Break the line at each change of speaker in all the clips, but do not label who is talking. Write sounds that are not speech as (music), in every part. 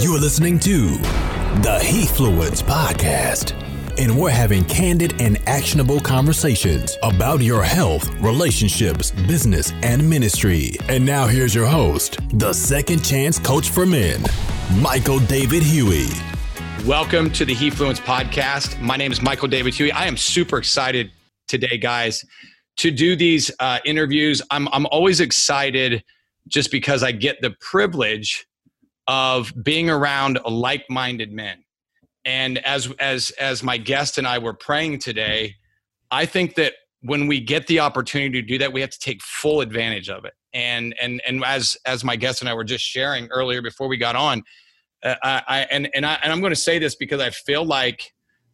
You're listening to the Hefluence Podcast, and we're having candid and actionable conversations about your health, relationships, business, and ministry. And now here's your host, the second chance coach for men, Michael David Huey.
Welcome to the Hefluence Podcast. My name is Michael David Huey. I am super excited today, guys, to do these uh, interviews. I'm, I'm always excited just because I get the privilege of being around like-minded men. And as as as my guest and I were praying today, I think that when we get the opportunity to do that, we have to take full advantage of it. And and and as as my guest and I were just sharing earlier before we got on, uh, I, and and I and I'm going to say this because I feel like,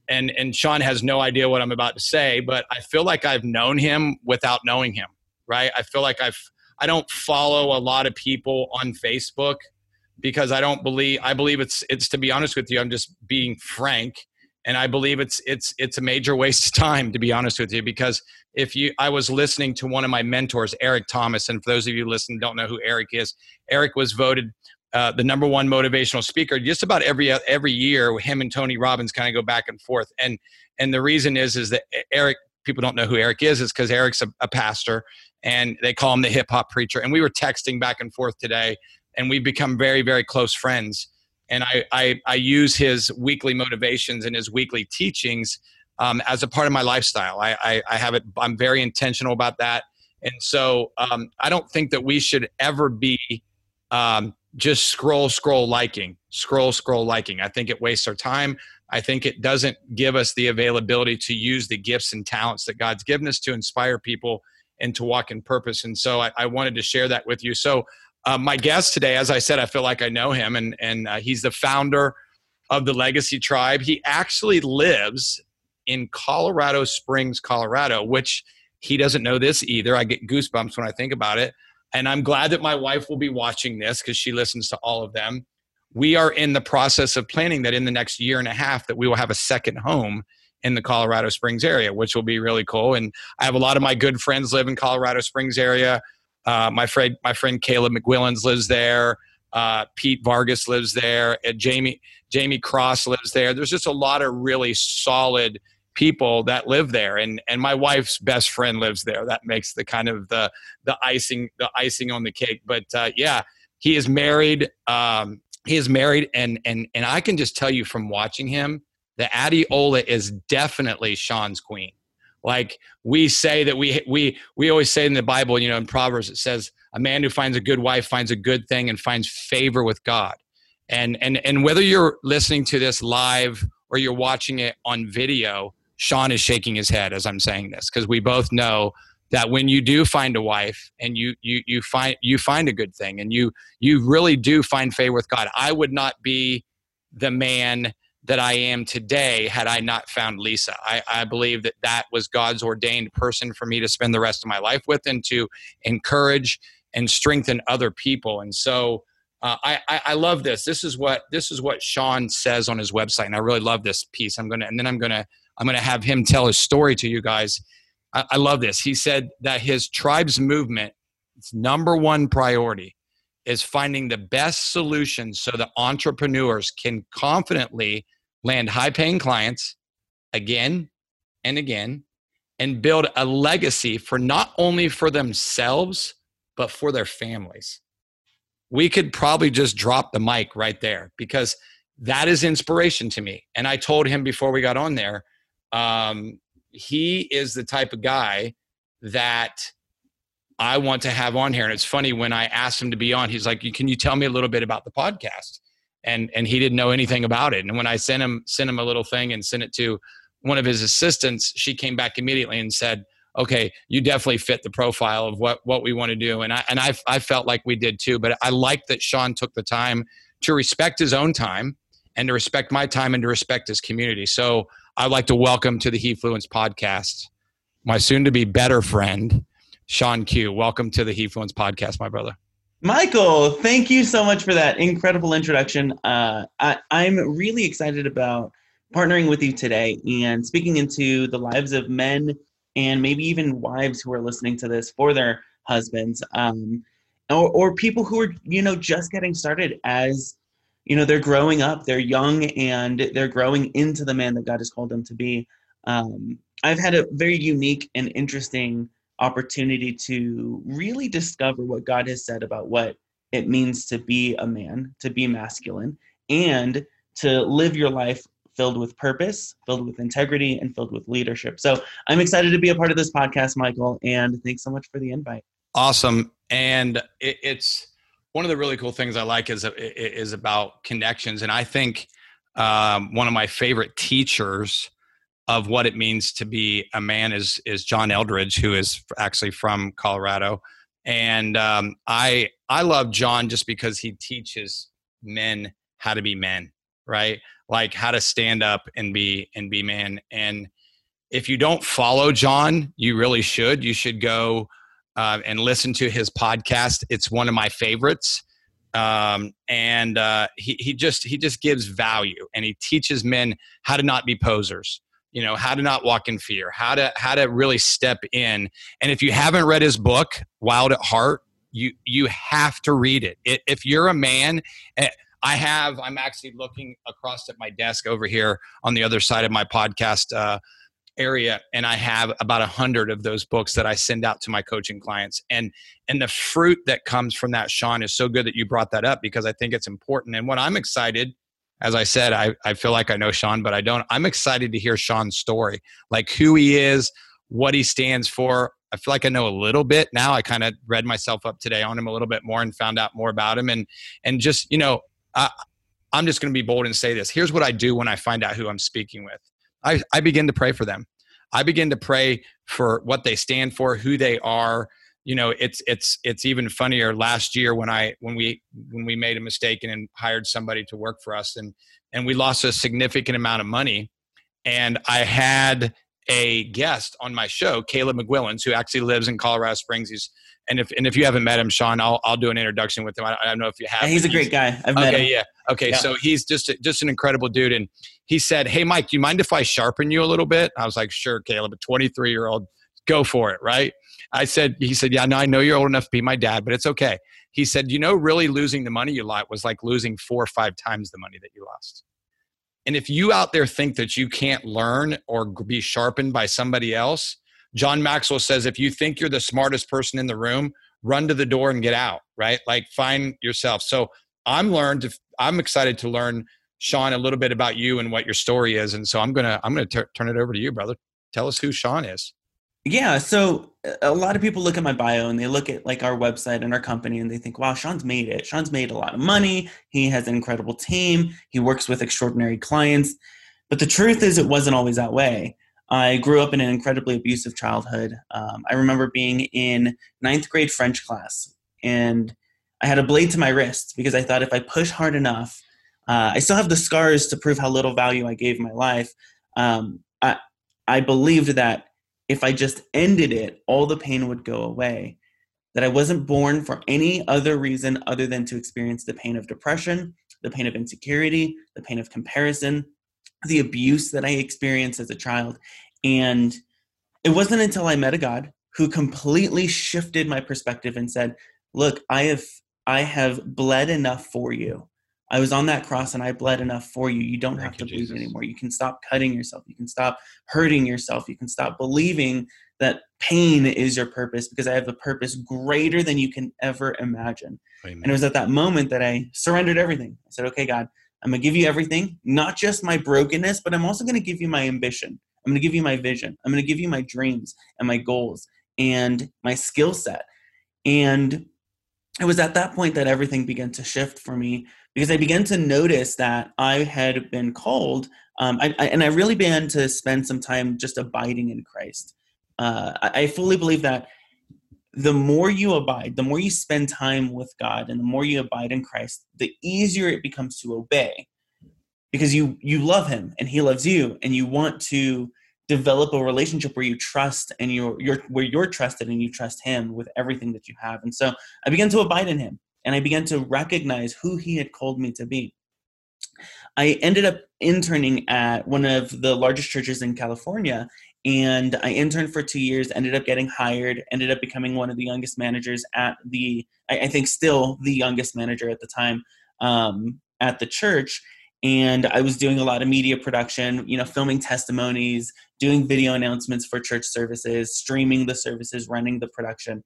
and and Shawn has no idea what I'm about to say, but I feel like I've known him without knowing him. Right? I feel like I've I don't follow a lot of people on Facebook because I don't believe I believe it's it's to be honest with you I'm just being frank and I believe it's it's it's a major waste of time to be honest with you because if you I was listening to one of my mentors Eric Thomas and for those of you listening don't know who Eric is Eric was voted uh, the number one motivational speaker just about every every year him and Tony Robbins kind of go back and forth and and the reason is is that Eric people don't know who Eric is is because Eric's a, a pastor and they call him the hip hop preacher and we were texting back and forth today and we've become very very close friends. And i i, I use his weekly motivations and his weekly teachings um, as a part of my lifestyle. I, I, I have it i'm very intentional about that. And so um, i don't think that we should ever be um, just scroll scroll liking scroll scroll liking. I think it wastes our time. I think it doesn't give us the availability to use the gifts and talents that god's given us to inspire people and to walk in purpose. And so i, I wanted to share that with you. So uh, my guest today, as I said, I feel like I know him, and and uh, he's the founder of the Legacy Tribe. He actually lives in Colorado Springs, Colorado, which he doesn't know this either. I get goosebumps when I think about it, and I'm glad that my wife will be watching this because she listens to all of them. We are in the process of planning that in the next year and a half that we will have a second home in the Colorado Springs area, which will be really cool. And I have a lot of my good friends live in Colorado Springs area. Uh, my friend, my friend Caleb McWillens lives there. Uh, Pete Vargas lives there. Jamie Jamie Cross lives there. There's just a lot of really solid people that live there, and and my wife's best friend lives there. That makes the kind of the the icing the icing on the cake. But uh, yeah, he is married. Um, he is married, and and and I can just tell you from watching him, that Adiola is definitely Shawn's queen like we say that we we we always say in the bible you know in proverbs it says a man who finds a good wife finds a good thing and finds favor with god. And and and whether you're listening to this live or you're watching it on video shawn is shaking his head as i'm saying this because we both know that when you do find a wife and you you you find you find a good thing and you you really do find favor with god i would not be the man that I am today had I not found Lisa. I, I, believe that that was God's ordained person for me to spend the rest of my life with and to encourage and strengthen other people. And so uh, I, I, I, love this. This is what this is what Shawn says on his website, and I really love this piece. I'm gonna and then I'm gonna I'm gonna have him tell his story to you guys. I, I love this. He said that his tribe's movement, its number one priority, is finding the best solutions so that entrepreneurs can confidently land high paying clients again and again and build a legacy for not only for themselves but for their families. We could probably just drop the mic right there because that is inspiration to me. And i told him before we got on there um, he is the type of guy that i want to have on here. And it's funny when i asked him to be on he's like can you tell me a little bit about the podcast and and he didn't know anything about it. And when I sent him sent him a little thing and sent it to one of his assistants, she came back immediately and said, "Okay, you definitely fit the profile of what what we want to do." And I and I I felt like we did too. But I like that Shawn took the time to respect his own time and to respect my time and to respect his community. So I'd like to welcome to the Hefluence podcast my soon to be better friend, Shawn Q. Welcome to the Hefluence podcast, my brother.
Michael, thank you so much for that incredible introduction. Uh, I, I'm really excited about partnering with you today and speaking into the lives of men and maybe even wives who are listening to this for their husbands um, or, or people who are you know just getting started as you know they're growing up they're young and they're growing into the man that god has called them to be um, i've had a very unique and interesting opportunity to really discover what god has said about what it means to be a man to be masculine and to live your life filled with purpose filled with integrity and filled with leadership. So i'm excited to be a part of this podcast michael and thanks so much for the invite.
Awesome. And it, it's one of the really cool things I like is is about connections, and I think um, one of my favorite teachers of what it means to be a man is is John Eldredge, who is actually from Colorado, and um, I I love John just because he teaches men how to be men, right? Like how to stand up and be and be man. And if you don't follow John, you really should. You should go uh, and listen to his podcast. It's one of my favorites. Um, and uh, he, he just he just gives value and he teaches men how to not be posers you know how to not walk in fear how to how to really step in. And if you haven't read his book wild at heart you you have to read it, it if you're a man eh, i have i'm actually looking across at my desk over here on the other side of my podcast uh, area and i have about a hundred of those books that i send out to my coaching clients. And and the fruit that comes from that shawn is so good that you brought that up because i think it's important. And what i'm excited as i said i, I feel like i know shawn but i don't i'm excited to hear shawn's story like who he is what he stands for i feel like i know a little bit now i kind of read myself up today on him a little bit more and found out more about him and and just you know I, i'm just going to be bold and say this here's what i do when i find out who i'm speaking with I, I begin to pray for them. I begin to pray for what they stand for, who they are. You know, it's it's it's even funnier. Last year when I when we when we made a mistake and hired somebody to work for us and and we lost a significant amount of money, and I had a guest on my show, Caleb McGuillens, who actually lives in Colorado Springs. He's and if and if you haven't met him, Shawn, I'll I'll do an introduction with him. I, I don't know if you have.
Yeah, he's a great guy. I've met
okay,
him.
Yeah. Okay. Yeah. So he's just just an incredible dude, and he said, "Hey, Mike, do you mind if I sharpen you a little bit?" I was like, "Sure, Caleb." A 23 year old, go for it, right? I said, he said, "Yeah, no, I know you're old enough to be my dad, but it's okay." He said, "You know, really losing the money you lost was like losing four or five times the money that you lost." And if you out there think that you can't learn or be sharpened by somebody else, John Maxwell says if you think you're the smartest person in the room, run to the door and get out, right? Like find yourself. So I'm learned I'm excited to learn Shawn a little bit about you and what your story is and so I'm to I'm to turn it over to you, brother. Tell us who Shawn is.
Yeah, so a lot of people look at my bio and they look at like our website and our company and they think, "Wow, Shawn's made it. Shawn's made a lot of money. He has an incredible team. He works with extraordinary clients." But the truth is, it wasn't always that way. I grew up in an incredibly abusive childhood. Um, I remember being in ninth grade French class, and I had a blade to my wrist because I thought if I push hard enough, uh, I still have the scars to prove how little value I gave my life. Um, I, I believed that if I just ended it, all the pain would go away. That I wasn't born for any other reason other than to experience the pain of depression, the pain of insecurity, the pain of comparison, the abuse that I experienced as a child. And it wasn't until I met a God who completely shifted my perspective and said, "Look, I have I have bled enough for you. I was on that cross and I bled enough for you. You don't Thank have to bleed anymore. You can stop cutting yourself. You can stop hurting yourself. You can stop believing that pain is your purpose because I have a purpose greater than you can ever imagine." Amen. And it was at that moment that I surrendered everything. I said, "Okay, God, I'm going to give you everything, not just my brokenness, but I'm also going to give you my ambition. I'm going to give you my vision. I'm going to give you my dreams and my goals and my skill set. And it was at that point that everything began to shift for me because I began to notice that I had been called, um, I, I, and I really began to spend some time just abiding in Christ. Uh, I, I fully believe that the more you abide, the more you spend time with God and the more you abide in Christ, the easier it becomes to obey because you you love him and he loves you and you want to develop a relationship where you trust and you're, you're where you're trusted and you trust him with everything that you have. And so I began to abide in him and I began to recognize who he had called me to be. I ended up interning at one of the largest churches in California and I interned for two years, ended up getting hired, ended up becoming one of the youngest managers at the, I, I think still the youngest manager at the time. Um, at the church and I was doing a lot of media production, you know, filming testimonies, doing video announcements for church services, streaming the services, running the production.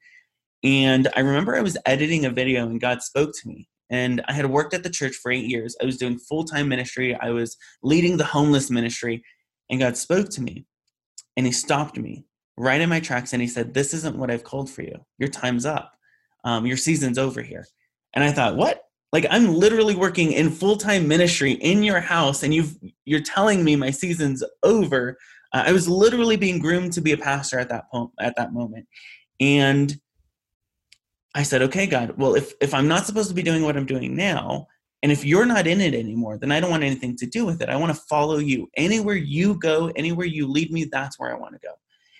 And I remember I was editing a video and God spoke to me. And I had worked at the church for eight years. I was doing full time ministry. I was leading the homeless ministry. And God spoke to me and He stopped me right in my tracks and He said, This isn't what I've called for you. Your time's up. Um, your season's over here. And I thought, What? Like I'm literally working in full time ministry in your house, and you've you're telling me my season's over. Uh, I was literally being groomed to be a pastor at that point at that moment, and I said, okay, God, well, if, if I'm not supposed to be doing what I'm doing now, and if you're not in it anymore, then I don't want anything to do with it. I want to follow you. Anywhere you go, anywhere you lead me, that's where I want to go.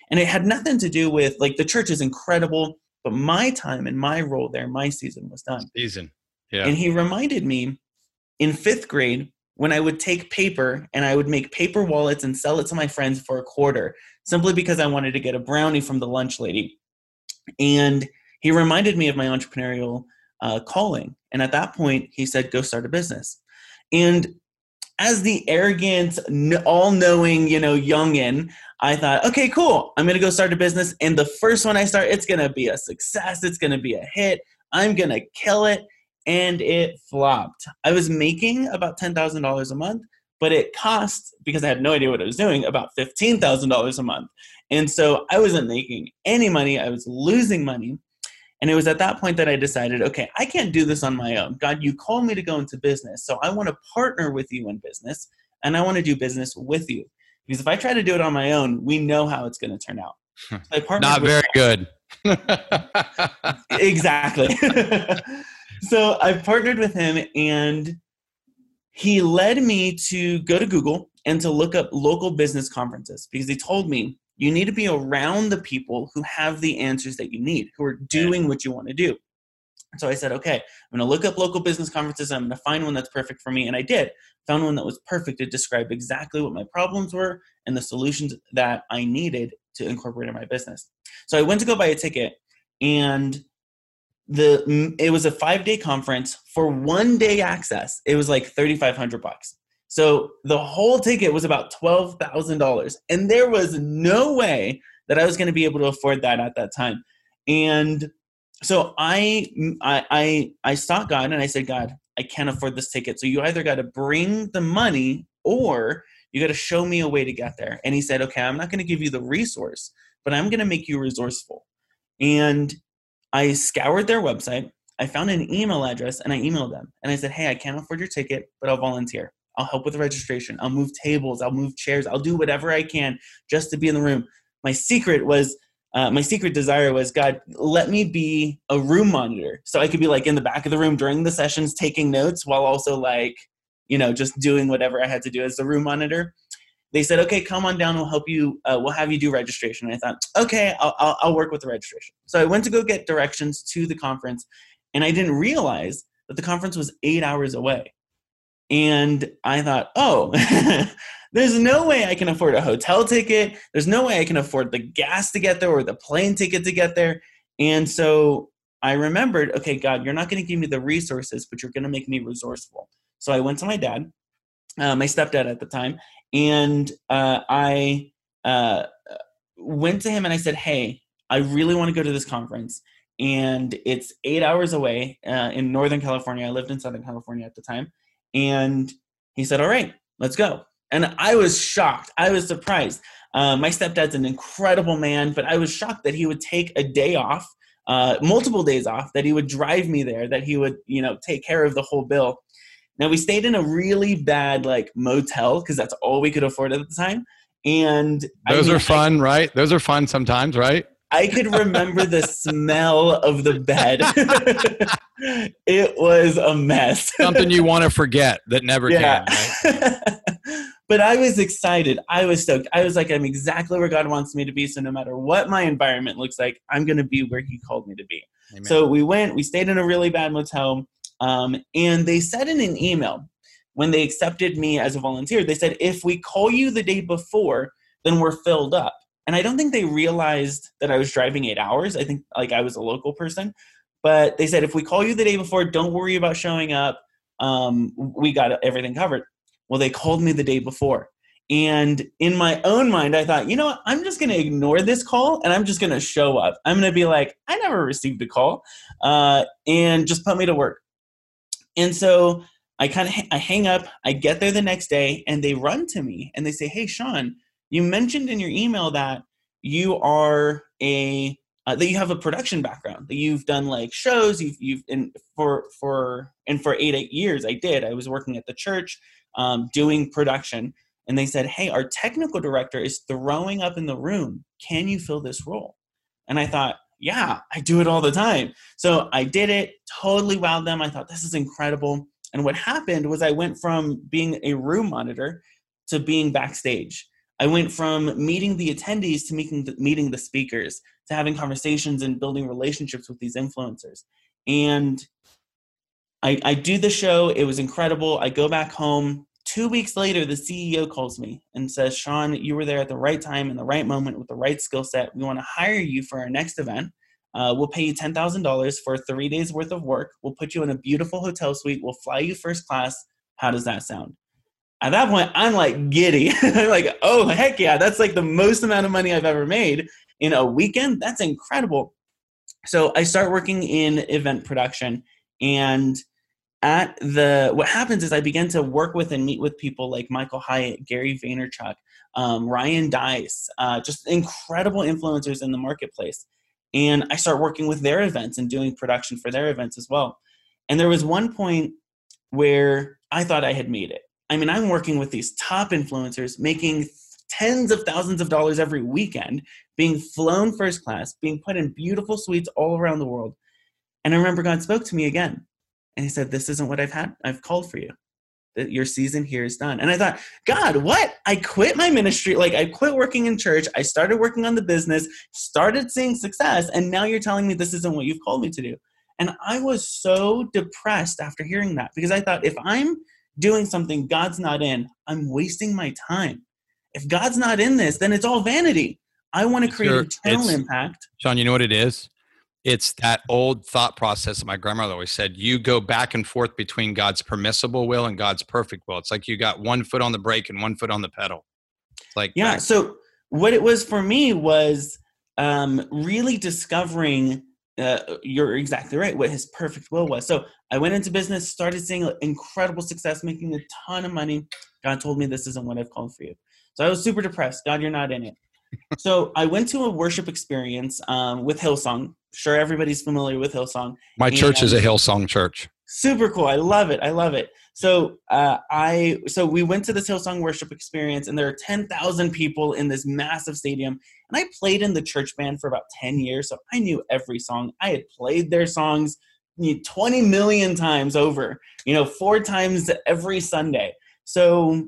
And it had nothing to do with, like, the church is incredible, but my time and my role there, my season was done.
Season. Yeah.
And he reminded me in fifth grade when I would take paper and I would make paper wallets and sell it to my friends for a quarter simply because I wanted to get a brownie from the lunch lady. And he reminded me of my entrepreneurial uh, calling. And at that point, he said, go start a business. And as the arrogant, all knowing, you know, youngin, I thought, okay, cool. I'm to go start a business. And the first one I start, it's to be a success. It's to be a hit. I'm to kill it. And it flopped. I was making about $10,000 a month, but it cost, because I had no idea what I was doing, about $15,000 a month. And so I wasn't making any money. I was losing money. And it was at that point that I decided, okay, I can't do this on my own. God, you called me to go into business. So I want to partner with you in business and I want to do business with you. Because if I try to do it on my own, we know how it's going to turn out. Hmm.
So Not very good. (laughs)
exactly. (laughs) so I partnered with him and he led me to go to Google and to look up local business conferences because he told me you need to be around the people who have the answers that you need, who are doing what you want to do. So I said, okay, I'm going to look up local business conferences. I'm going to find one that's perfect for me. And I did. Found one that was perfect to describe exactly what my problems were and the solutions that I needed to incorporate in my business. So I went to go buy a ticket and the it was a 5-day conference for 1 day access. It was like 3500 bucks. So the whole ticket was about $12,000. And there was no way that I was going to be able to afford that at that time. And so I, I, I, I sought God and I said, God, I can't afford this ticket. So you either got to bring the money or you got to show me a way to get there. And he said, okay, I'm not going to give you the resource, but I'm going to make you resourceful. And I scoured their website. I found an email address and I emailed them. And I said, hey, I can't afford your ticket, but I'll volunteer. I'll help with the registration. I'll move tables. I'll move chairs. I'll do whatever I can just to be in the room. My secret was, uh, my secret desire was, God, let me be a room monitor. So I could be like in the back of the room during the sessions taking notes while also like, you know, just doing whatever I had to do as the room monitor. They said, okay, come on down. We'll help you. Uh, we'll have you do registration. And I thought, okay, I'll, I'll, I'll work with the registration. So I went to go get directions to the conference and I didn't realize that the conference was eight hours away. And I thought, oh, (laughs) there's no way I can afford a hotel ticket. There's no way I can afford the gas to get there or the plane ticket to get there. And so I remembered, okay, God, you're not going to give me the resources, but you're going to make me resourceful. So I went to my dad, uh, my stepdad at the time, and uh, I uh, went to him and I said, hey, I really want to go to this conference. And it's eight hours away uh, in Northern California. I lived in Southern California at the time and he said, All right, let's go. And I was shocked. I was surprised. Uh, my stepdad's an incredible man, but I was shocked that he would take a day off, uh, multiple days off, that he would drive me there, that he would, you know, take care of the whole bill. Now we stayed in a really bad like motel because that's all we could afford at the time. And
those I mean, are fun, I, right? Those are fun sometimes, right?
I could remember the smell of the bed. (laughs) it was a mess.
Something you (laughs) want to forget that never yeah. can. Right? (laughs)
but I was excited. I was stoked. I was like, I'm exactly where God wants me to be. So no matter what my environment looks like, I'm going to be where He called me to be. Amen. So we went. We stayed in a really bad motel, um, and they said in an email when they accepted me as a volunteer, they said if we call you the day before, then we're filled up and I don't think they realized that I was driving eight hours. I think like I was a local person, but they said if we call you the day before, don't worry about showing up. um, we got everything covered. Well, they called me the day before. And in my own mind, I thought, you know what? I'm just going to ignore this call and I'm just going to show up. I'm going to be like, I never received a call uh, and just put me to work. And so I kind of I hang up. I get there the next day and they run to me and they say, Hey, Shawn, you mentioned in your email that you are a uh, that you have a production background that you've done like shows you've you've and for for and for eight eight years i did i was working at the church um, doing production and they said hey our technical director is throwing up in the room can you fill this role and i thought yeah i do it all the time so i did it totally wowed them i thought this is incredible and what happened was i went from being a room monitor to being backstage I went from meeting the attendees to meeting the, meeting the speakers to having conversations and building relationships with these influencers. And I, I do the show. It was incredible. I go back home. Two weeks later, the CEO calls me and says, Shawn, you were there at the right time in the right moment with the right skill set. We want to hire you for our next event. Uh, we'll pay you $10,000 for three days worth of work. We'll put you in a beautiful hotel suite. We'll fly you first class. How does that sound? At that point, I'm like giddy. I'm (laughs) like, oh, heck yeah, that's like the most amount of money I've ever made in a weekend that's incredible so i start working in event production and at the what happens is i begin to work with and meet with people like michael hyatt gary vaynerchuk um, ryan Deiss, uh, just incredible influencers in the marketplace and i start working with their events and doing production for their events as well and there was one point where i thought i had made it i mean i'm working with these top influencers making tens of thousands of dollars every weekend, being flown first class, being put in beautiful suites all around the world. And I remember God spoke to me again. And he said, This isn't what I've had. I've called for you. That your season here is done. And I thought, God, what? I quit my ministry. Like I quit working in church. I started working on the business, started seeing success. And now you're telling me this isn't what you've called me to do. And I was so depressed after hearing that because I thought if I'm doing something God's not in, I'm wasting my time if God's not in this, then it's all vanity. I want to create your, eternal impact.
Shawn, you know what it is? It's that old thought process that my grandmother always said you go back and forth between God's permissible will and God's perfect will. It's like you got one foot on the brake and one foot on the pedal. It's like,
yeah. So, what it was for me was um, really discovering uh, you're exactly right what his perfect will was so i went into business started seeing incredible success making a ton of money god told me this isn't what i've called for you so I was super depressed. God, you're not in it. so I went to a worship experience um, with Hillsong. Sure, everybody's familiar with Hillsong.
My and church is a Hillsong church.
Super cool. I love it. I love it. So uh, I so we went to this Hillsong worship experience, and there are ten thousand people in this massive stadium. And I played in the church band for about ten years, so I knew every song. I had played their songs 20 million times over, you know, four times every Sunday. So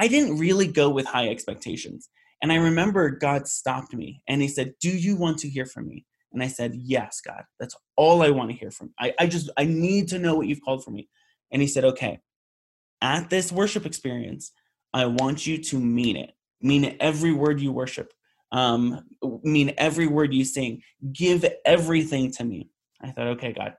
I didn't really go with high expectations. And I remember God stopped me and he said, Do you want to hear from me? And I said, Yes, God. That's all I want to hear from. I, I just I need to know what you've called for me. And he said, Okay, at this worship experience, I want you to mean it. Mean every word you worship. Um, mean every word you sing. Give everything to me. I thought, okay, God.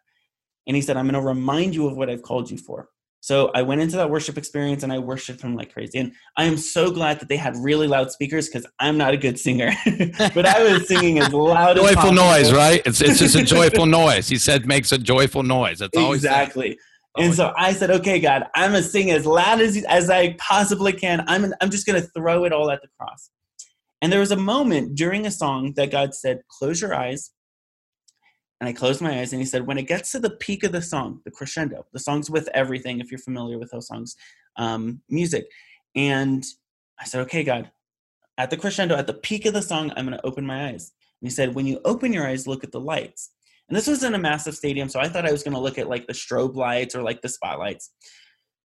And he said, I'm going to remind you of what I've called you for. So I went into that worship experience and I worshiped him like crazy. And I am so glad that they had really loud speakers because I'm not a good singer, (laughs) but I was singing as loud
joyful
as
joyful noise, right? It's it's just a joyful noise. He said makes a joyful noise. That's always
exactly. Oh, and so I said, okay, God, I'm gonna sing as loud as as I possibly can. I'm I'm just gonna throw it all at the cross. And there was a moment during a song that God said, close your eyes and I closed my eyes and he said, when it gets to the peak of the song, the crescendo, the song's with everything, if you're familiar with those songs, um, music. And I said, okay, God, at the crescendo, at the peak of the song, I'm going to open my eyes. And he said, when you open your eyes, look at the lights. And this was in a massive stadium, so I thought I was going to look at like the strobe lights or like the spotlights.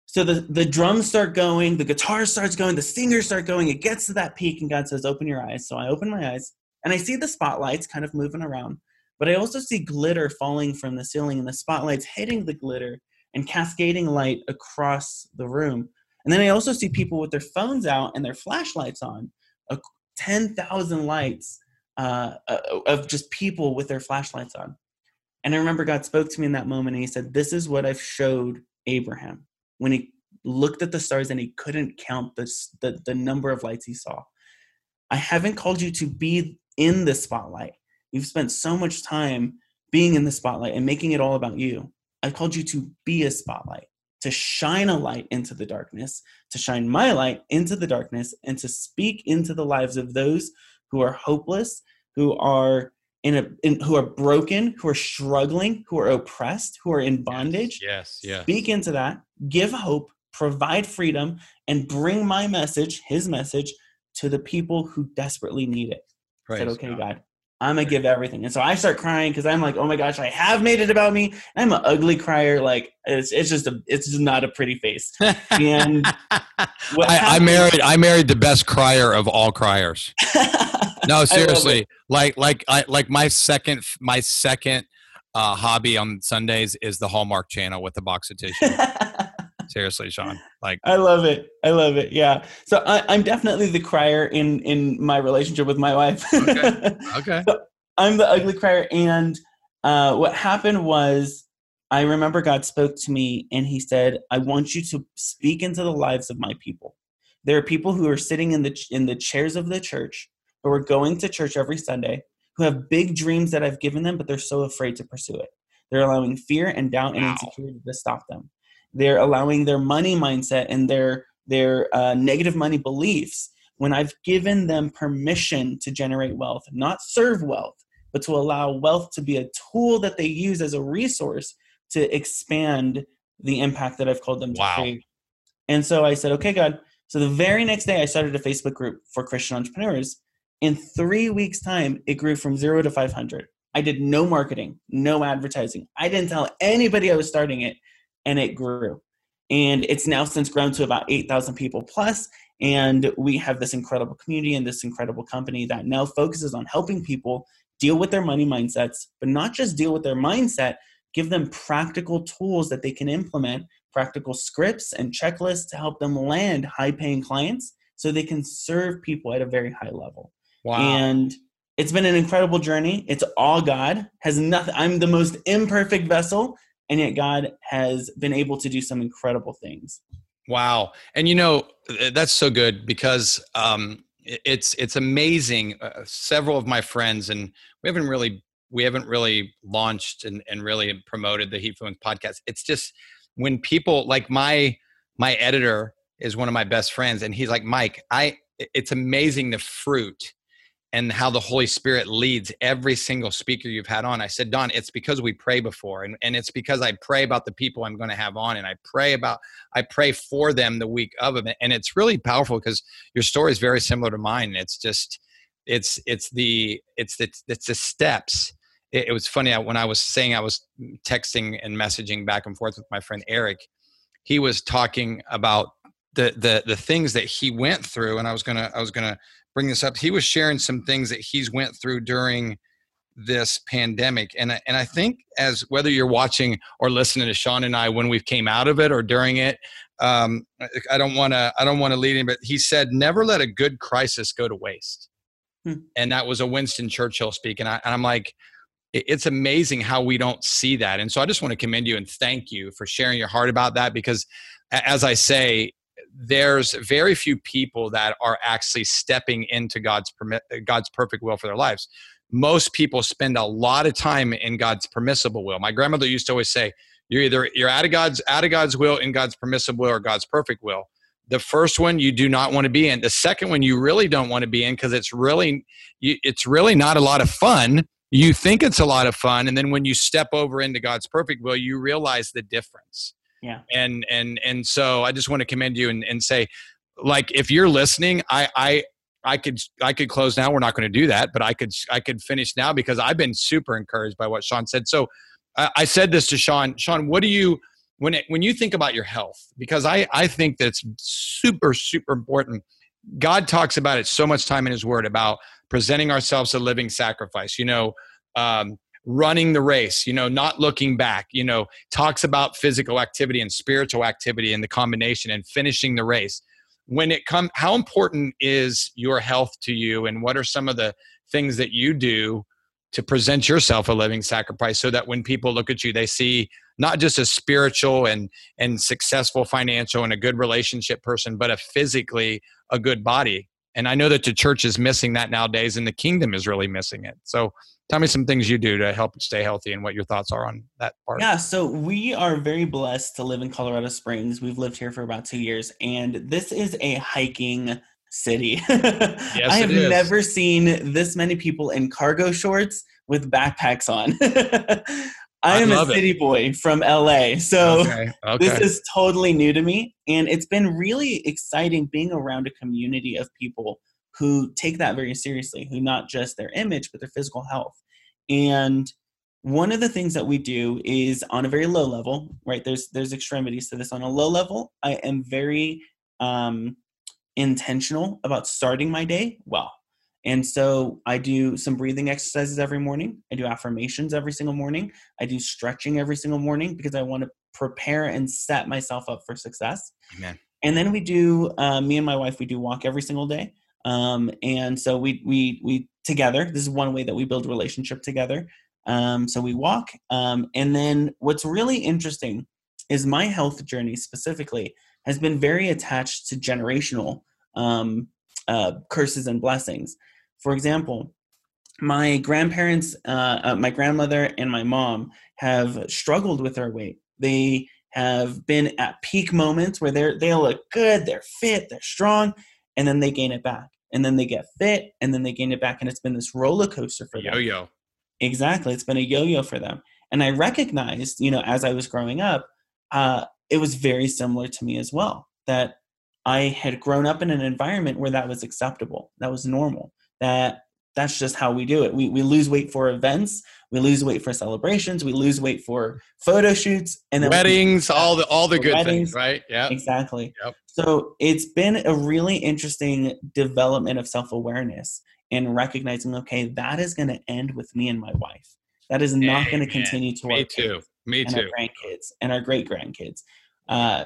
So the, the drums start going, the guitar starts going, the singers start going. It gets to that peak, and God says, open your eyes. So I open my eyes, and I see the spotlights kind of moving around. But I also see glitter falling from the ceiling and the spotlights hitting the glitter and cascading light across the room. And then I also see people with their phones out and their flashlights on. Uh, 10,000 lights uh, of just people with their flashlights on. And I remember God spoke to me in that moment and he said, This is what I've showed Abraham when he looked at the stars and he couldn't count the, the, the number of lights he saw. I haven't called you to be in the spotlight. You've spent so much time being in the spotlight and making it all about you. I called you to be a spotlight, to shine a light into the darkness, to shine my light into the darkness, and to speak into the lives of those who are hopeless, who are in a in, who are broken, who are struggling, who are oppressed, who are in bondage.
Yes, yes.
Speak into that, give hope, provide freedom, and bring my message, his message, to the people who desperately need it. Praise said, okay, God. God. I'm gonna give everything. And so I start crying because I'm like, oh my gosh, I have made it about me. I'm an ugly crier. Like it's it's just a it's just not a pretty face. And (laughs)
I, I, married I married the best crier of all criers. (laughs) no, seriously. Like like I like my second my second uh, hobby on Sundays is the Hallmark Channel with the box of tissue. (laughs) seriously shawn like
i love it. I love it. Yeah. So I, am definitely the crier in in my relationship with my wife.
Okay. (laughs) Okay. So
i'm the ugly crier and uh, what happened was i remember god spoke to me and he said i want you to speak into the lives of my people. There are people who are sitting in the in the chairs of the church who are going to church every sunday who have big dreams that i've given them but they're so afraid to pursue it. They're allowing fear and doubt and insecurity to stop them they're allowing their money mindset and their their uh, negative money beliefs when I've given them permission to generate wealth, not serve wealth, but to allow wealth to be a tool that they use as a resource to expand the impact that I've called them to create. And so I said, okay, God. So the very next day, I started a Facebook group for Christian entrepreneurs. In three weeks' time, it grew from zero to 500. I did no marketing, no advertising. I didn't tell anybody I was starting it and it grew. And it's now since grown to about 8,000 people plus, And we have this incredible community and this incredible company that now focuses on helping people deal with their money mindsets, but not just deal with their mindset, give them practical tools that they can implement, practical scripts and checklists to help them land high paying clients so they can serve people at a very high level.
Wow.
And it's been an incredible journey. It's all God. Has nothing I'm the most imperfect vessel and yet God has been able to do some incredible things.
Wow, and you know that's so good because um, it's it's amazing. Uh, several of my friends, and we haven't really we haven't really launched and, and really promoted the Hefluence podcast. It's just when people like my my editor is one of my best friends, and he's like Mike. I it's amazing the fruit and how the Holy Spirit leads every single speaker you've had on. I said, Don, it's because we pray before, and, and it's because I pray about the people I'm going to have on, and I pray about, I pray for them the week of it, and it's really powerful because your story is very similar to mine. It's just, it's it's the it's the it's the steps. It, it was funny when I was saying I was texting and messaging back and forth with my friend Eric. He was talking about the the the things that he went through, and I was gonna I was gonna bring this up. He was sharing some things that he's went through during this pandemic, and and I think as whether you're watching or listening to Shawn and I when we came out of it or during it, um, I don't want to I don't want to lead him, but he said never let a good crisis go to waste, hmm. and that was a Winston Churchill speak, and, I, and I'm like. It's amazing how we don't see that. And so I just want to commend you and thank you for sharing your heart about that because, as I say, there's very few people that are actually stepping into God's God's perfect will for their lives. Most people spend a lot of time in God's permissible will. My grandmother used to always say, "You're either you're out of God's out of God's will in God's permissible will or God's perfect will." The first one you do not want to be in. The second one you really don't want to be in because it's really it's really not a lot of fun. You think it's a lot of fun, and then when you step over into God's perfect will, you realize the difference
yeah
and and and so i just want to commend you and, and say like if you're listening i i I could I could close now. We're not going to do that, but I could I could finish now because I've been super encouraged by what Shawn said. So uh, I said this to Shawn. Shawn, what do you when it, when you think about your health? Because I I think that's super super important. God talks about it so much time in His Word about presenting ourselves a living sacrifice. You know, um, running the race, you know, not looking back, you know, talks about physical activity and spiritual activity and the combination and finishing the race. When it comes, how important is your health to you and what are some of the things that you do to present yourself a living sacrifice so that when people look at you they see not just a spiritual and and successful financial and a good relationship person but a physically a good body and i know that the church is missing that nowadays and the kingdom is really missing it. So tell me some things you do to help stay healthy and what your thoughts are on that part.
Yeah so we are very blessed to live in colorado springs. We've lived here for about two years and this is a hiking city. (laughs) Yes, i have never seen this many people in cargo shorts with backpacks on (laughs) I am a city it. boy from LA. So okay, (laughs) okay. this is totally new to me. And it's been really exciting being around a community of people who take that very seriously, who not just their image, but their physical health. And one of the things that we do is on a very low level, right? There's there's extremities to this. On a low level, I am very um, intentional about starting my day well. And so I do some breathing exercises every morning. I do affirmations every single morning. I do stretching every single morning because I want to prepare and set myself up for success. Amen. And then we do, uh, me and my wife, we do walk every single day. Um, and so we, we, we together, this is one way that we build relationship together. Um, so we walk. Um, and then what's really interesting is my health journey specifically has been very attached to generational um, uh, curses and blessings. For example, my grandparents, uh, uh, my grandmother, and my mom have struggled with their weight. They have been at peak moments where they're they look good, they're fit, they're strong, and then they gain it back, and then they get fit, and then they gain it back, and it's been this roller coaster for them.
Yo-yo.
Exactly, it's been a yo-yo for them. And I recognized, you know, as I was growing up, uh, it was very similar to me as well. That I had grown up in an environment where that was acceptable, that was normal that that's just how we do it. We, we lose weight for events, we lose weight for celebrations, we lose weight for photo shoots,
and then weddings, all the all the good weddings. things, right?
Yeah, exactly. Yep. So it's been a really interesting development of self awareness and recognizing, okay, that is going to end with me and my wife. That is not going to continue to
me too. Me
and
too.
Our grandkids and our great grandkids. Uh,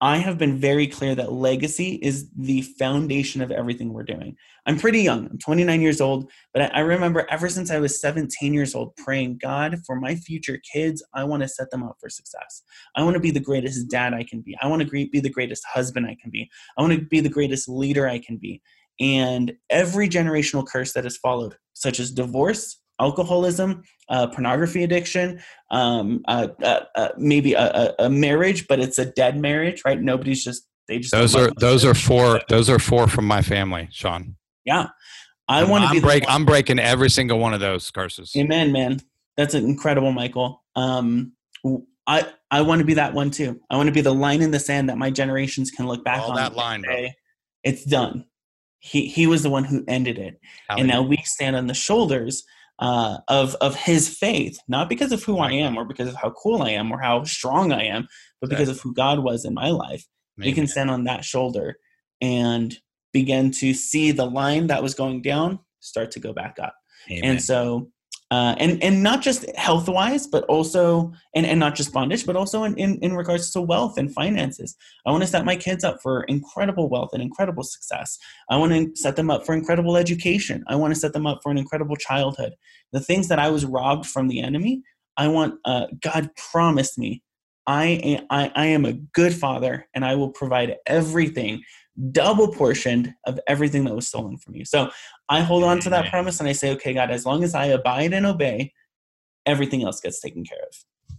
I have been very clear that legacy is the foundation of everything we're doing. I'm pretty young, I'm 29 years old, but I remember ever since I was 17 years old praying, God, for my future kids, I want to set them up for success. I want to be the greatest dad I can be. I want to be the greatest husband I can be. I want to be the greatest leader I can be. And every generational curse that has followed, such as divorce, alcoholism, uh, pornography addiction, um, uh, uh, uh maybe a, a, marriage, but it's a dead marriage, right? Nobody's just they just
those are those are four those are four from my family, Shawn.
Yeah, I want to be.
Break, I'm breaking every single one of those curses.
Amen, man. That's incredible, Michael. Um, I I want to be that one too. I want to be the line in the sand that my generations can look back
All
on.
that line,
bro. It's done. He he was the one who ended it, and now we stand on the shoulders uh, of of his faith, not because of who I am or because of how cool I am or how strong I am, but because of who God was in my life. Amen. We can stand on that shoulder and begin to see the line that was going down start to go back up. Amen. And so uh, and and not just health wise, but also and, and not just bondage, but also in, in, in regards to wealth and finances. I want to set my kids up for incredible wealth and incredible success. I want to set them up for incredible education. I want to set them up for an incredible childhood. The things that I was robbed from the enemy, I want uh, God promised me. I I, I am a good father, and I will provide everything double portioned of everything that was stolen from you. So I hold on to that promise and I say, okay, God, as long as I abide and obey, everything else gets taken care of.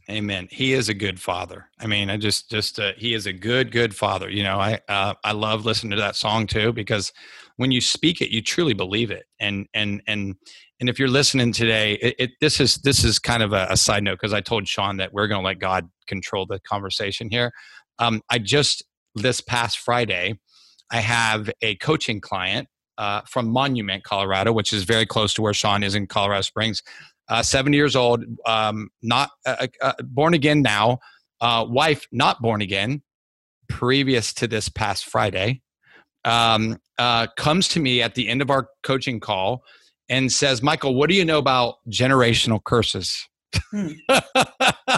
Amen. He is a good father. I mean, I just, just, uh, he is a good, good father. You know, I, uh, I love listening to that song too because when you speak it, you truly believe it. And, and, and, and if you're listening today, it, it this is, this is kind of a, a side note because I told Shawn that we're going to let God control the conversation here. Um, I just this past Friday, I have a coaching client uh, from Monument, Colorado, which is very close to where Shawn is in Colorado Springs. Uh, 70 years old, um, not uh, uh, uh born again now, uh, wife not born again, previous to this past Friday, um, comes to me at the end of our coaching call and says, Michael, what do you know about generational curses? Hmm. (laughs)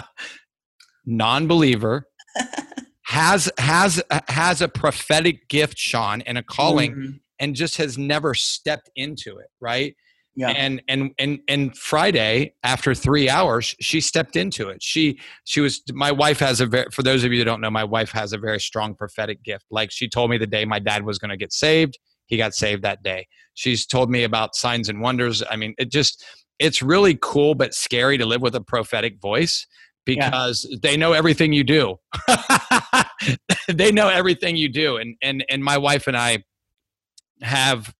non believer. (laughs) has has has a prophetic gift, Shawn, and a calling, mm-hmm. and just has never stepped into it. Right? Yeah. And and and and Friday after 3 hours she stepped into it. She she was my wife has a very for those of you that don't know my wife has a very strong prophetic gift. Like she told me the day my dad was going to get saved, he got saved that day. She's told me about signs and wonders. I mean, it just it's really cool but scary to live with a prophetic voice because yeah. they know everything you do. (laughs) they know everything you do and and and my wife and I have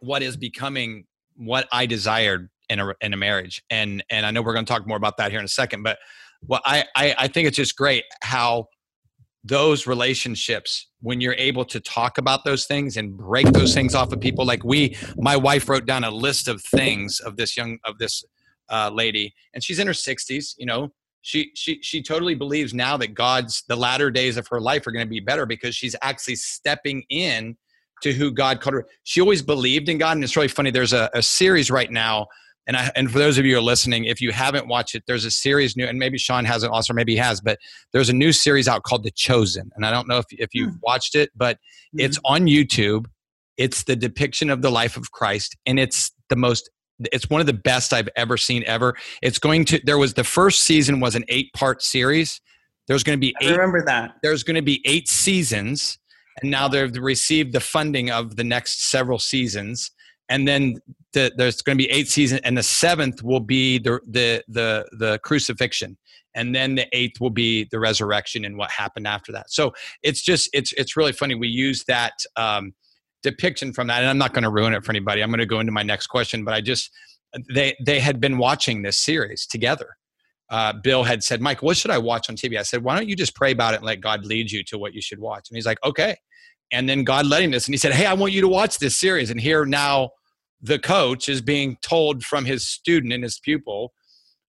what is becoming what I desired in a in a marriage. And and I know we're going to talk more about that here in a second, but what I, I I think it's just great how those relationships when you're able to talk about those things and break those things off of people like we my wife wrote down a list of things of this young of this uh, lady and she's in her 60s you know she she she totally believes now that god's the latter days of her life are going to be better because she's actually stepping in to who God called her. She always believed in God, and it's really funny. There's a, a series right now, and I, and for those of you who are listening, if you haven't watched it, there's a series new, and maybe Shawn hasn't also, maybe he has, but there's a new series out called The Chosen, and I don't know if if you've mm. watched it, but mm-hmm. it's on YouTube. It's the depiction of the life of Christ, and it's the most it's one of the best I've ever seen ever. It's going to there was the first season was an eight part series. There's going to be eight,
I remember that.
There's going to be eight seasons and now they've received the funding of the next several seasons and then the, there's going to be eight seasons and the seventh will be the, the the the crucifixion and then the eighth will be the resurrection and what happened after that so it's just it's it's really funny we use that um, depiction from that and i'm not going to ruin it for anybody i'm going to go into my next question but i just they they had been watching this series together uh, Bill had said, Mike, what should I watch on TV? I said, why don't you just pray about it and let God lead you to what you should watch? And he's like, okay. And then God led him this, and he said, hey, I want you to watch this series. And here now, the coach is being told from his student and his pupil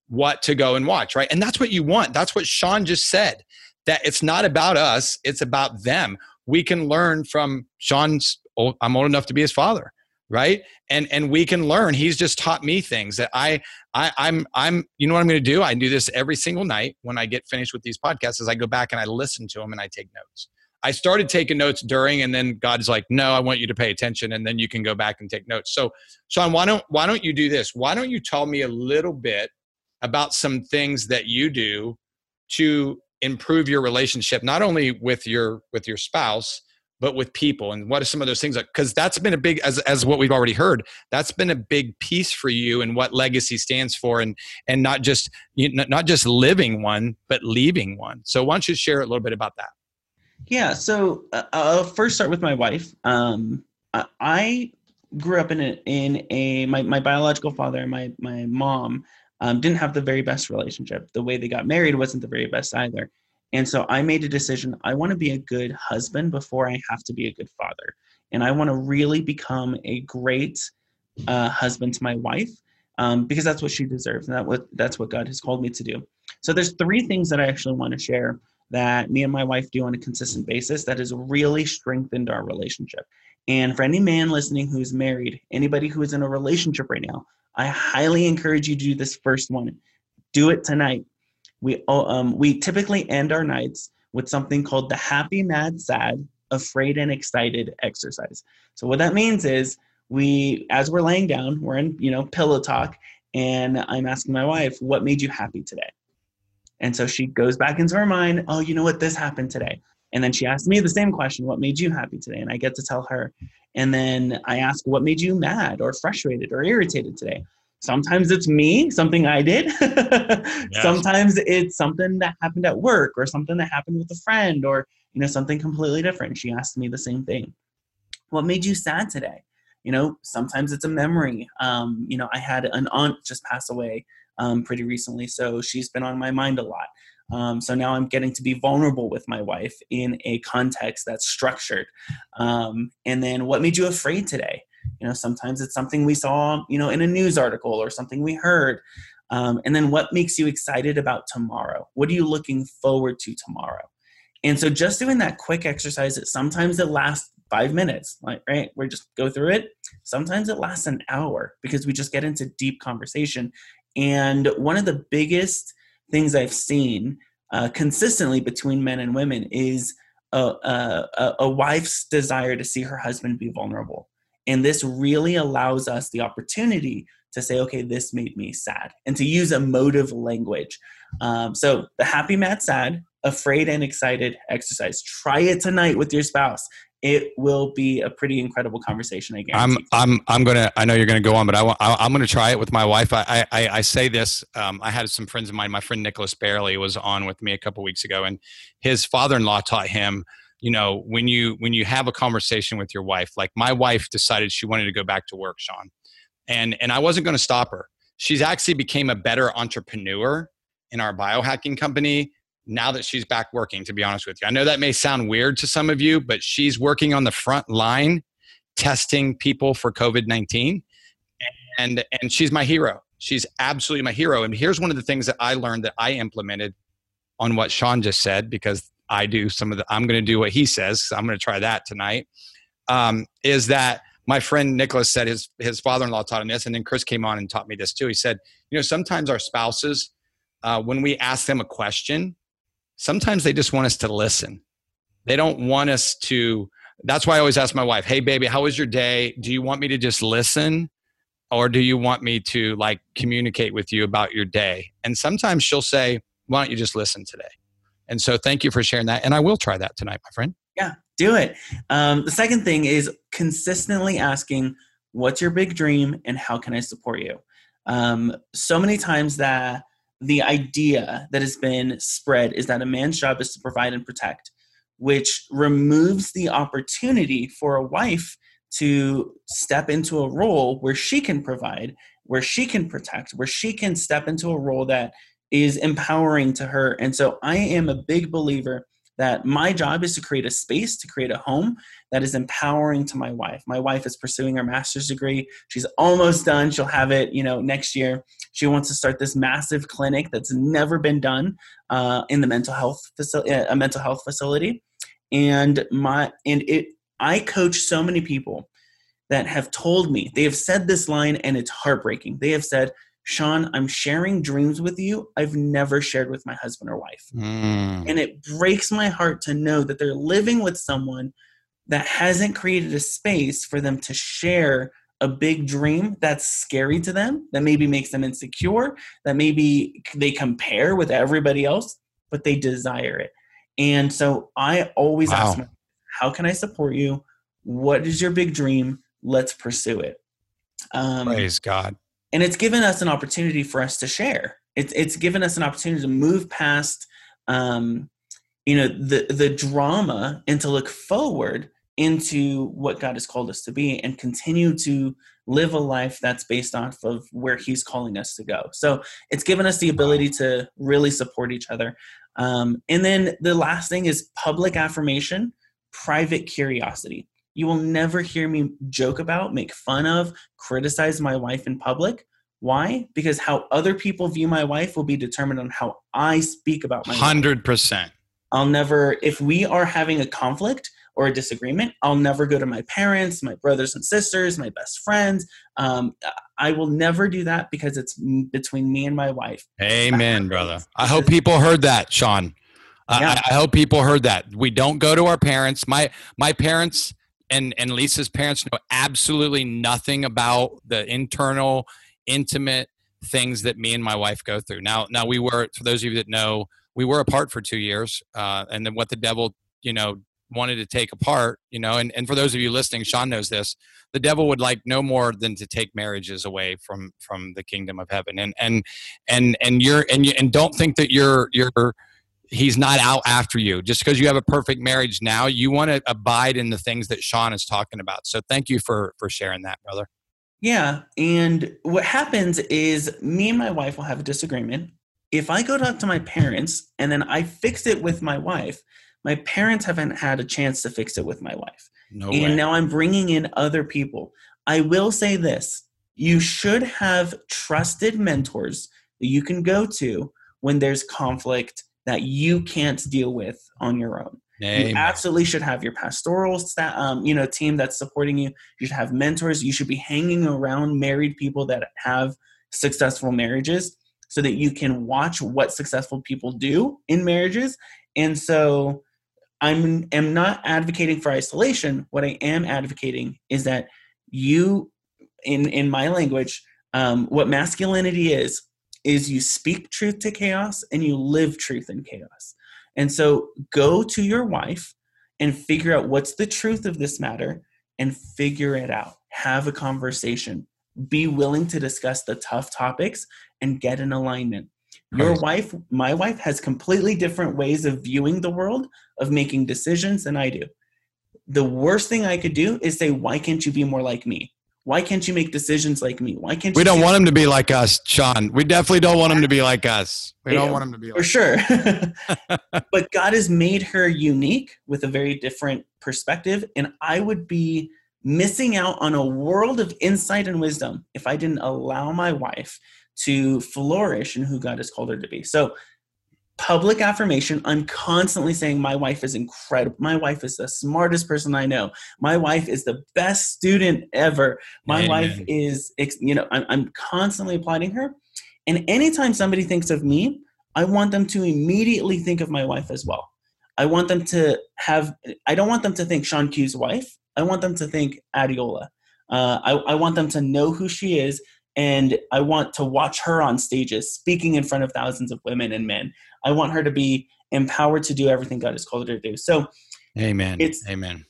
what to go and watch, right? And that's what you want. That's what Shawn just said. That it's not about us; it's about them. We can learn from Shawn's. I'm old enough to be his father right? And and we can learn. He's just taught me things that i i i'm i'm you know what i'm going to do? I do this every single night when i get finished with these podcasts is i go back and i listen to them and i take notes. I started taking notes during and then god's like no i want you to pay attention and then you can go back and take notes. So shawn why don't why don't you do this? Why don't you tell me a little bit about some things that you do to improve your relationship not only with your with your spouse but with people and what are some of those things like because that's been a big as, as what we've already heard that's been a big piece for you and what legacy stands for and and not just you know, not just living one but leaving one. So why don't you share a little bit about that?
Yeah so uh, i'll first start with my wife. Um, i grew up in a in a my, my biological father and my my mom um, didn't have the very best relationship. The way they got married wasn't the very best either and so I made a decision I want to be a good husband before I have to be a good father. And I want to really become a great uh, husband to my wife um, because that's what she deserves. And that what, that's what God has called me to do. So there's three things that I actually want to share that me and my wife do on a consistent basis that has really strengthened our relationship. And for any man listening who's married, anybody who is in a relationship right now, I highly encourage you to do this first one. Do it tonight we oh, um, we typically end our nights with something called the happy, mad, sad, afraid, and excited exercise. So what that means is we, as we're laying down, we're in you know pillow talk, and I'm asking my wife, "What made you happy today?" And so she goes back into her mind, "Oh, you know what? This happened today." And then she asks me the same question, "What made you happy today?" And I get to tell her. And then I ask, "What made you mad or frustrated or irritated today?" Sometimes it's me, something I did. (laughs) yes. Sometimes it's something that happened at work or something that happened with a friend or you know something completely different. She asked me the same thing. What made you sad today? You know, sometimes it's a memory. Um, you know, I had an aunt just pass away um, pretty recently, so she's been on my mind a lot. Um, so now I'm getting to be vulnerable with my wife in a context that's structured. Um, and then, what made you afraid today? You know, sometimes it's something we saw, you know, in a news article or something we heard. Um, and then what makes you excited about tomorrow? What are you looking forward to tomorrow? And so just doing that quick exercise, it sometimes it lasts five minutes, like right, we just go through it. Sometimes it lasts an hour because we just get into deep conversation. And one of the biggest things I've seen uh, consistently between men and women is a, a, a wife's desire to see her husband be vulnerable And this really allows us the opportunity to say, okay, this made me sad, and to use emotive language. Um, so the happy, mad, sad, afraid, and excited exercise. Try it tonight with your spouse. It will be a pretty incredible conversation. I
guarantee. I'm, I'm, I'm gonna. I know you're gonna go on, but I, I am gonna try it with my wife. I, I, I say this. Um, I had some friends of mine. My friend Nicholas Barely was on with me a couple weeks ago, and his father-in-law taught him you know when you when you have a conversation with your wife like my wife decided she wanted to go back to work shawn and and I wasn't going to stop her. She's actually became a better entrepreneur in our biohacking company now that she's back working to be honest with you. I know that may sound weird to some of you, but she's working on the front line testing people for COVID-19 and and she's my hero. She's absolutely my hero. And here's one of the things that I learned that I implemented on what Shawn just said because I do some of the I'm going to do what he says. I'm going to try that tonight. Um, is that my friend Nicholas said his his father in law taught him this, and then Chris came on and taught me this too. He said, you know, sometimes our spouses, uh, when we ask them a question, sometimes they just want us to listen. They don't want us to. That's why I always ask my wife, "Hey, baby, how was your day? Do you want me to just listen?" Or do you want me to like communicate with you about your day? And sometimes she'll say, Why don't you just listen today? And so thank you for sharing that. And I will try that tonight, my friend.
Yeah, do it. Um, the second thing is consistently asking, What's your big dream and how can I support you? Um, so many times that the idea that has been spread is that a man's job is to provide and protect, which removes the opportunity for a wife to step into a role where she can provide, where she can protect, where she can step into a role that is empowering to her. And so I am a big believer that my job is to create a space, to create a home that is empowering to my wife. My wife is pursuing her master's degree. She's almost done. She'll have it, you know, next year. She wants to start this massive clinic that's never been done uh, in the mental health facility, a mental health facility. And my and it, I coach so many people that have told me they have said this line, and it's heartbreaking. They have said, Shawn, I'm sharing dreams with you I've never shared with my husband or wife. Mm. And it breaks my heart to know that they're living with someone that hasn't created a space for them to share a big dream that's scary to them, that maybe makes them insecure, that maybe they compare with everybody else, but they desire it. And so I always wow. ask, myself, how can I support you? What is your big dream? Let's pursue it.
Um, Praise God
and it's given us an opportunity for us to share. It's it's given us an opportunity to move past um, you know the the drama and to look forward into what God has called us to be and continue to live a life that's based off of where he's calling us to go. So it's given us the ability to really support each other. Um, and then the last thing is public affirmation private curiosity you will never hear me joke about, make fun of, criticize my wife in public. Why? Because how other people view my wife will be determined on how I speak about my
100%. Wife.
I'll never, if we are having a conflict or a disagreement, I'll never go to my parents, my brothers and sisters, my best friends. Um, I will never do that because it's between me and my wife.
Amen, brother. I hope people heard that, Shawn. Yeah. I, I hope people heard that. We don't go to our parents. My my parents and and Lisa's parents know absolutely nothing about the internal, intimate things that me and my wife go through. Now, now we were for those of you that know, we were apart for two years, uh, and then what the devil, you know, wanted to take apart, you know, and, and for those of you listening, Shawn knows this. The devil would like no more than to take marriages away from from the kingdom of heaven. And and and and you're and you and don't think that you're you're he's not out after you. Just because you have a perfect marriage now you want to abide in the things that shawn is talking about. So thank you for for sharing that brother.
Yeah and what happens is me and my wife will have a disagreement. If i go talk to my parents and then i fix it with my wife my parents haven't had a chance to fix it with my wife. No and way. now i'm bringing in other people. I will say this you should have trusted mentors that you can go to when there's conflict that you can't deal with on your own. Amen. You absolutely should have your pastoral staff, um, you know, team that's supporting you. You should have mentors. You should be hanging around married people that have successful marriages so that you can watch what successful people do in marriages. And so I'm am not advocating for isolation. What I am advocating is that you in in my language um, what masculinity is is you speak truth to chaos and you live truth in chaos. And so go to your wife and figure out what's the truth of this matter and figure it out. Have a conversation. Be willing to discuss the tough topics and get an alignment. Your
Right.
wife my wife has completely different ways of viewing the world of making decisions than i do. The worst thing i could do is say why can't you be more like me why can't you make decisions like me why can't
We
you
don't want him to be like us, Shawn. We definitely don't want him to be like us. We don't want him to be like for
sure (laughs) (laughs) but god has made her unique with a very different perspective and i would be missing out on a world of insight and wisdom if i didn't allow my wife to flourish in who god has called her to be so public affirmation i'm constantly saying my wife is incredible my wife is the smartest person i know my wife is the best student ever my wife is you know I'm, I'm constantly applauding her and anytime somebody thinks of me I want them to immediately think of my wife as well. I want them to have, I don't want them to think Shawn Q's wife. I want them to think Adiola. Uh, I, I want them to know who she is, and I want to watch her on stages speaking in front of thousands of women and men. I want her to be empowered to do everything God has called her to do. So,
Amen.
It's-
Amen.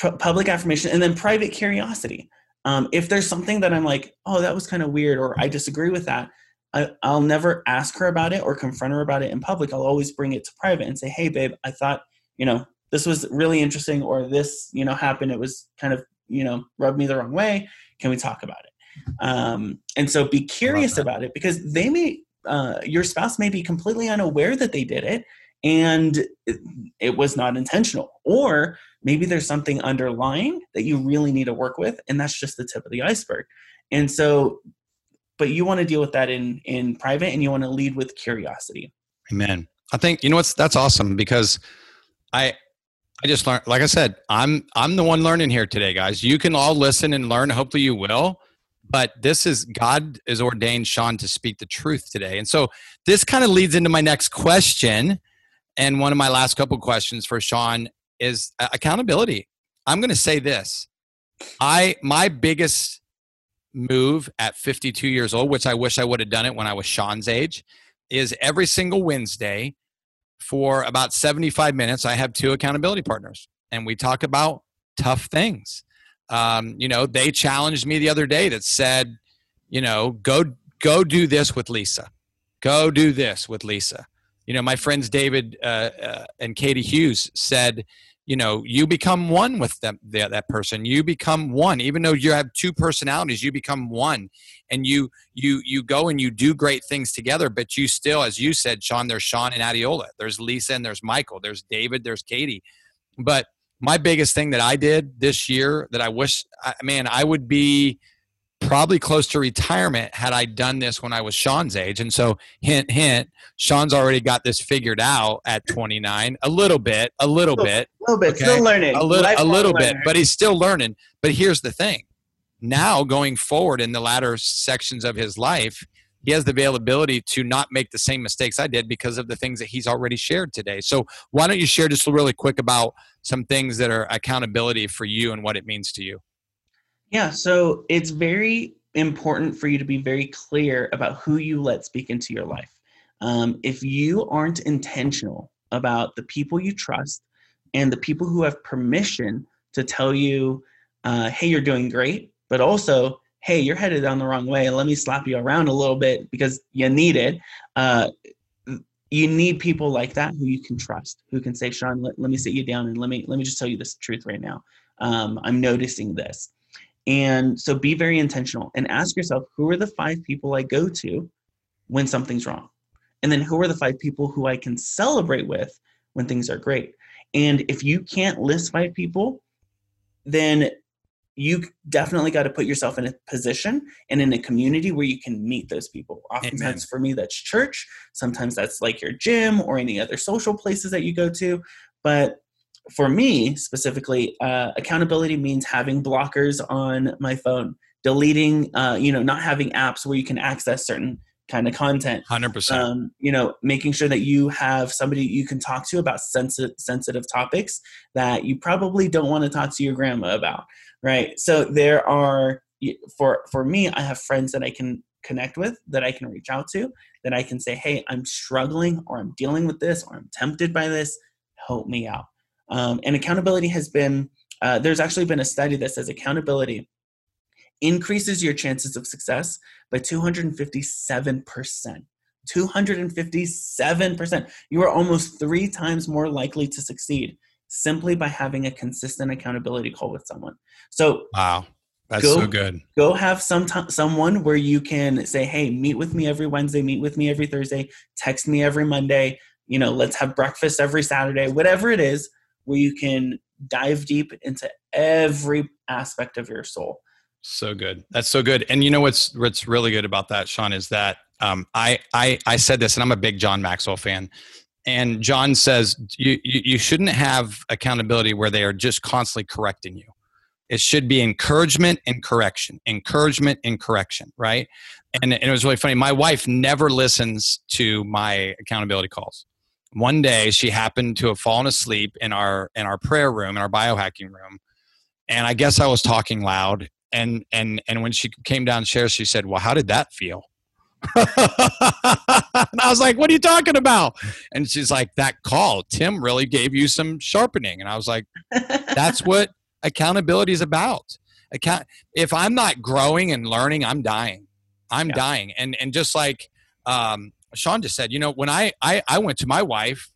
pu- public affirmation and then private curiosity. Um, if there's something that I'm like, oh, that was kind of weird, or I disagree with that, I, I'll never ask her about it or confront her about it in public. I'll always bring it to private and say, hey, babe, I thought, you know, this was really interesting, or this, you know, happened. It was kind of, you know, rubbed me the wrong way. Can we talk about it? Um, and so be curious about it because they may, uh, your spouse may be completely unaware that they did it and it, it was not intentional. Or maybe there's something underlying that you really need to work with and that's just the tip of the iceberg and so but you want to deal with that in in private and you want to lead with curiosity
Amen. I think you know what's that's awesome because I I just learned like I said, I'm I'm the one learning here today, guys. You can all listen and learn, hopefully you will. But this is God is ordained Shawn to speak the truth today. And so this kind of leads into my next question. And one of my last couple questions for Shawn is uh, accountability. I'm going to say this. I my biggest move at 52 years old, which I wish I would have done it when I was Shawn's age, is every single Wednesday for about 75 minutes, I have two accountability partners and we talk about tough things. Um, you know, they challenged me the other day that said, you know, go go do this with Lisa. Go do this with Lisa. You know, my friends David uh, uh, and Katie Hughes said, you know, you become one with them, that, that person. You become one, even though you have two personalities. You become one, and you you you go and you do great things together. But you still, as you said, Shawn, there's Shawn and Adiola. There's Lisa and there's Michael. There's David. There's Katie. But my biggest thing that I did this year that I wish, I, man, I would be probably close to retirement had I done this when I was Shawn's age. And so, hint, hint, Shawn's already got this figured out at 29, a little bit, a little bit,
a little bit
Okay.
still learning
a little, a little bit, but he's still learning. But here's the thing: now going forward in the latter sections of his life, he has the availability to not make the same mistakes I did because of the things that he's already shared today. So why don't you share just really quick about some things that are accountability for you and what it means to you?
Yeah, so it's very important for you to be very clear about who you let speak into your life. Um, if you aren't intentional about the people you trust and the people who have permission to tell you, uh, hey, you're doing great, but also, hey, you're headed down the wrong way, let me slap you around a little bit because you need it. Uh, you need people like that who you can trust, who can say, Shawn, let, let me sit you down and let me let me just tell you this truth right now. Um, I'm noticing this. And so be very intentional and ask yourself who are the five people I go to when something's wrong? And then who are the five people who I can celebrate with when things are great? And if you can't list five people, then you definitely got to put yourself in a position and in a community where you can meet those people. Oftentimes,
Amen.
for me, that's church. Sometimes that's like your gym or any other social places that you go to. But for me specifically, uh, accountability means having blockers on my phone, deleting, uh, you know, not having apps where you can access certain kind of content.
Hundred percent.
Um, you know, making sure that you have somebody you can talk to about sensitive sensitive topics that you probably don't want to talk to your grandma about, right? So there are for for me, I have friends that I can connect with, that I can reach out to, that I can say, "Hey, I'm struggling, or I'm dealing with this, or I'm tempted by this. Help me out." Um, and accountability has been. Uh, there's actually been a study that says accountability increases your chances of success by 257%. 257%. You are almost three times more likely to succeed simply by having a consistent accountability call with someone. So,
wow. That's go, so good.
Go have some t- someone where you can say, "Hey, meet with me every Wednesday, meet with me every Thursday, text me every Monday, you know, let's have breakfast every Saturday, whatever it is, where you can dive deep into every aspect of your soul."
So good. That's so good. And you know what's what's really good about that, Shawn, is that um, I I I said this, and I'm a big John Maxwell fan. And John says you, you shouldn't have accountability where they are just constantly correcting you. It should be encouragement and correction, encouragement and correction, right? And, and it was really funny. My wife never listens to my accountability calls. One day, she happened to have fallen asleep in our in our prayer room, in our biohacking room, and I guess I was talking loud and and and when she came downstairs she said well how did that feel (laughs) and i was like what are you talking about? And she's like that call tim really gave you some sharpening. And i was like that's (laughs) what accountability is about. Account if i'm not growing and learning i'm dying. I'm yeah. dying. And and just like um, shawn just said you know when i i, I went to my wife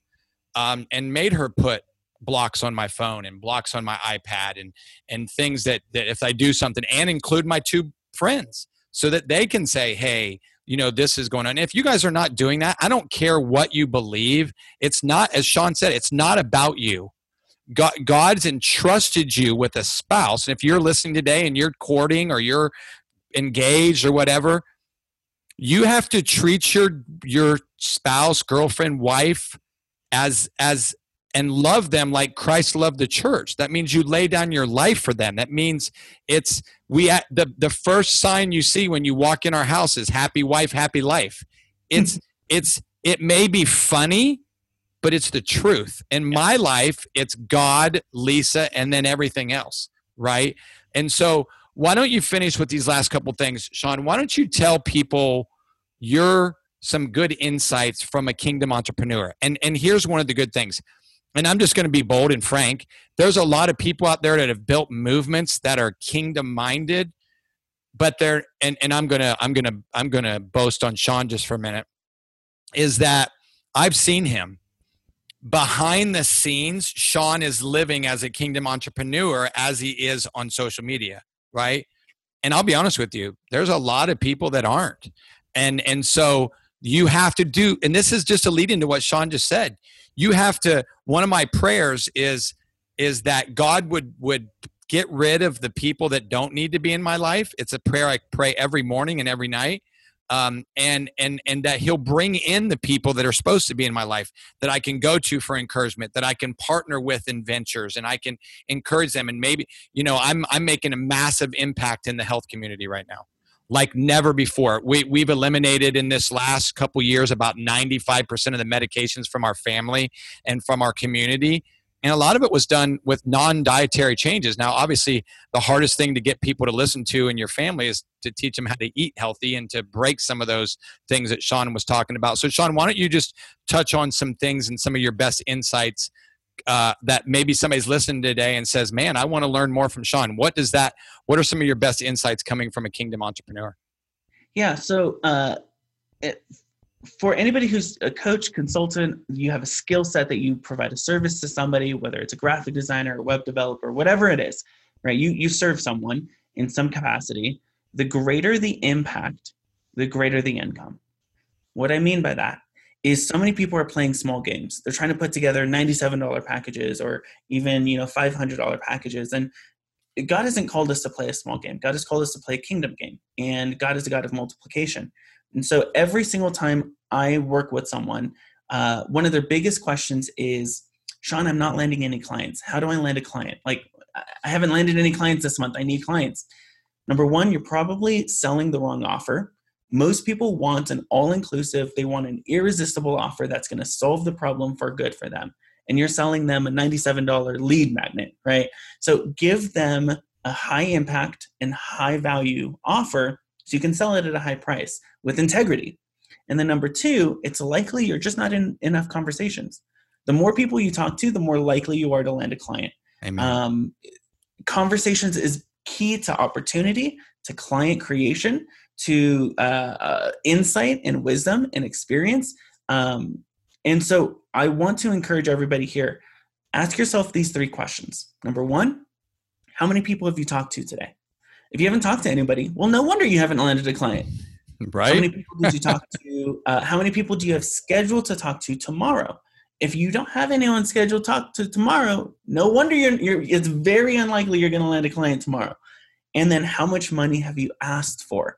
um, and made her put blocks on my phone and blocks on my iPad and and things that that if I do something and include my two friends so that they can say, hey, you know, this is going on. If you guys are not doing that, I don't care what you believe. It's not, as Shawn said, it's not about you. God, God's entrusted you with a spouse. And if you're listening today and you're courting or you're engaged or whatever, you have to treat your your spouse, girlfriend, wife as as and love them like Christ loved the church. That means you lay down your life for them. That means it's we the the first sign you see when you walk in our house is happy wife, happy life. It's mm-hmm. it's it may be funny, but it's the truth. In my life, it's God, Lisa, and then everything else, right? And so, why don't you finish with these last couple things, Shawn? Why don't you tell people your some good insights from a kingdom entrepreneur? And and here's one of the good things and I'm just going to be bold and frank. There's a lot of people out there that have built movements that are kingdom minded, but they're and, and I'm gonna I'm gonna I'm gonna boast on Shawn just for a minute. Is that I've seen him behind the scenes. Shawn is living as a kingdom entrepreneur as he is on social media, right? And I'll be honest with you, there's a lot of people that aren't, and and so you have to do. And this is just a lead into what Shawn just said you have to one of my prayers is is that god would would get rid of the people that don't need to be in my life it's a prayer i pray every morning and every night um, and and and that he'll bring in the people that are supposed to be in my life that I can go to for encouragement, that I can partner with in ventures, and I can encourage them. And maybe you know, I'm I'm making a massive impact in the health community right now like never before. We, we've eliminated in this last couple years about 95% of the medications from our family and from our community. And a lot of it was done with non dietary changes. Now, obviously, the hardest thing to get people to listen to in your family is to teach them how to eat healthy and to break some of those things that Shawn was talking about. So, Shawn, why don't you just touch on some things and some of your best insights uh, that maybe somebody's listening today and says, "Man, I want to learn more from Shawn." What does that? What are some of your best insights coming from a kingdom entrepreneur?
Yeah, so uh, it, for anybody who's a coach, consultant, you have a skill set that you provide a service to somebody, whether it's a graphic designer, a web developer, whatever it is, right? You you serve someone in some capacity. The greater the impact, the greater the income. What I mean by that is so many people are playing small games. They're trying to put together $97 packages or even, you know, $500 packages. And God hasn't called us to play a small game. God has called us to play a kingdom game. And God is a God of multiplication. And so every single time I work with someone, uh, one of their biggest questions is, Shawn, I'm not landing any clients. How do I land a client? Like, I haven't landed any clients this month. I need clients. Number one, you're probably selling the wrong offer Most people want an all inclusive, they want an irresistible offer that's going to solve the problem for good for them. And you're selling them a $97 lead magnet, right? So give them a high impact and high value offer so you can sell it at a high price with integrity. And then number two, it's likely you're just not in enough conversations. The more people you talk to, the more likely you are to land a client. Um, conversations is key to opportunity, to client creation, to uh, uh, insight and wisdom and experience. Um, and so I want to encourage everybody here ask yourself these three questions. Number one, how many people have you talked to today? If you haven't talked to anybody, well, no wonder you haven't landed a client.
Right.
How many people did you talk to? Uh, how many people do you have scheduled to talk to tomorrow? If you don't have anyone scheduled to talk to tomorrow, no wonder you're, you're it's very unlikely you're going to land a client tomorrow. And then how much money have you asked for?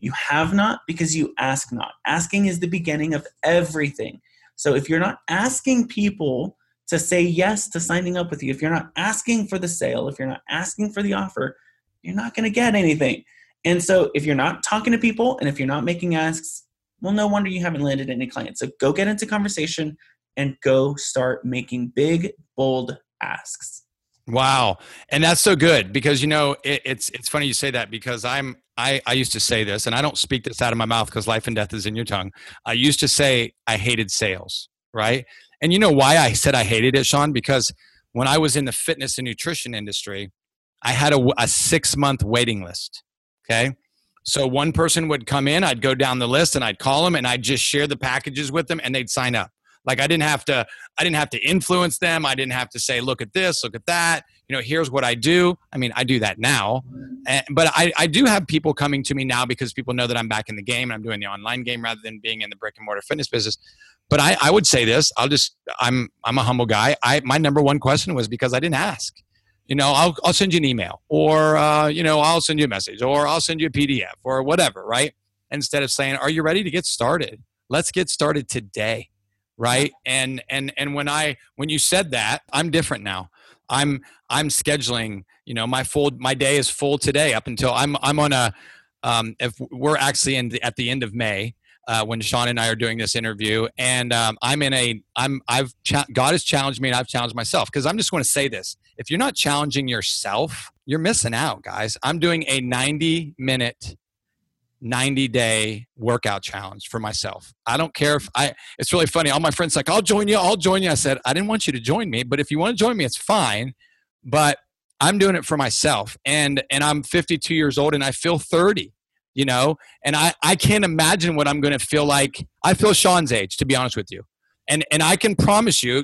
You have not because you ask not. Asking is the beginning of everything. So if you're not asking people to say yes to signing up with you, if you're not asking for the sale, if you're not asking for the offer, you're not going to get anything. And so if you're not talking to people and if you're not making asks, well, no wonder you haven't landed any clients. So go get into conversation and go start making big, bold asks.
Wow, and that's so good because you know it, it's it's funny you say that because I'm I I used to say this and I don't speak this out of my mouth because life and death is in your tongue. I used to say I hated sales, right? And you know why I said I hated it, Shawn? Because when I was in the fitness and nutrition industry, I had a, a six month waiting list. Okay. So one person would come in, I'd go down the list and I'd call them and I'd just share the packages with them and they'd sign up. Like I didn't have to, I didn't have to influence them. I didn't have to say, look at this, look at that. You know, here's what I do. I mean, I do that now, and, but I, I do have people coming to me now because people know that I'm back in the game and I'm doing the online game rather than being in the brick and mortar fitness business. But I, I would say this. I'll just, I'm, I'm a humble guy. I, my number one question was because I didn't ask you know, I'll, I'll send you an email or, uh, you know, I'll send you a message or I'll send you a PDF or whatever, right? Instead of saying, are you ready to get started? Let's get started today. Right. And, and, and when I, when you said that, I'm different now. I'm, I'm scheduling, you know, my full, my day is full today up until I'm, I'm on a, um, if we're actually in the, at the end of May, uh, when Shawn and I are doing this interview, and um, I'm in a I'm I've cha- God has challenged me and I've challenged myself because I'm just going to say this: if you're not challenging yourself, you're missing out, guys. I'm doing a 90 minute 90 day workout challenge for myself. I don't care if I, it's really funny. All my friends like, I'll join you. I'll join you. I said, I didn't want you to join me, but if you want to join me, it's fine. But I'm doing it for myself. And, and I'm 52 years old and I feel 30 you know and i i can't imagine what i'm going to feel like i feel shawn's age to be honest with you and and i can promise you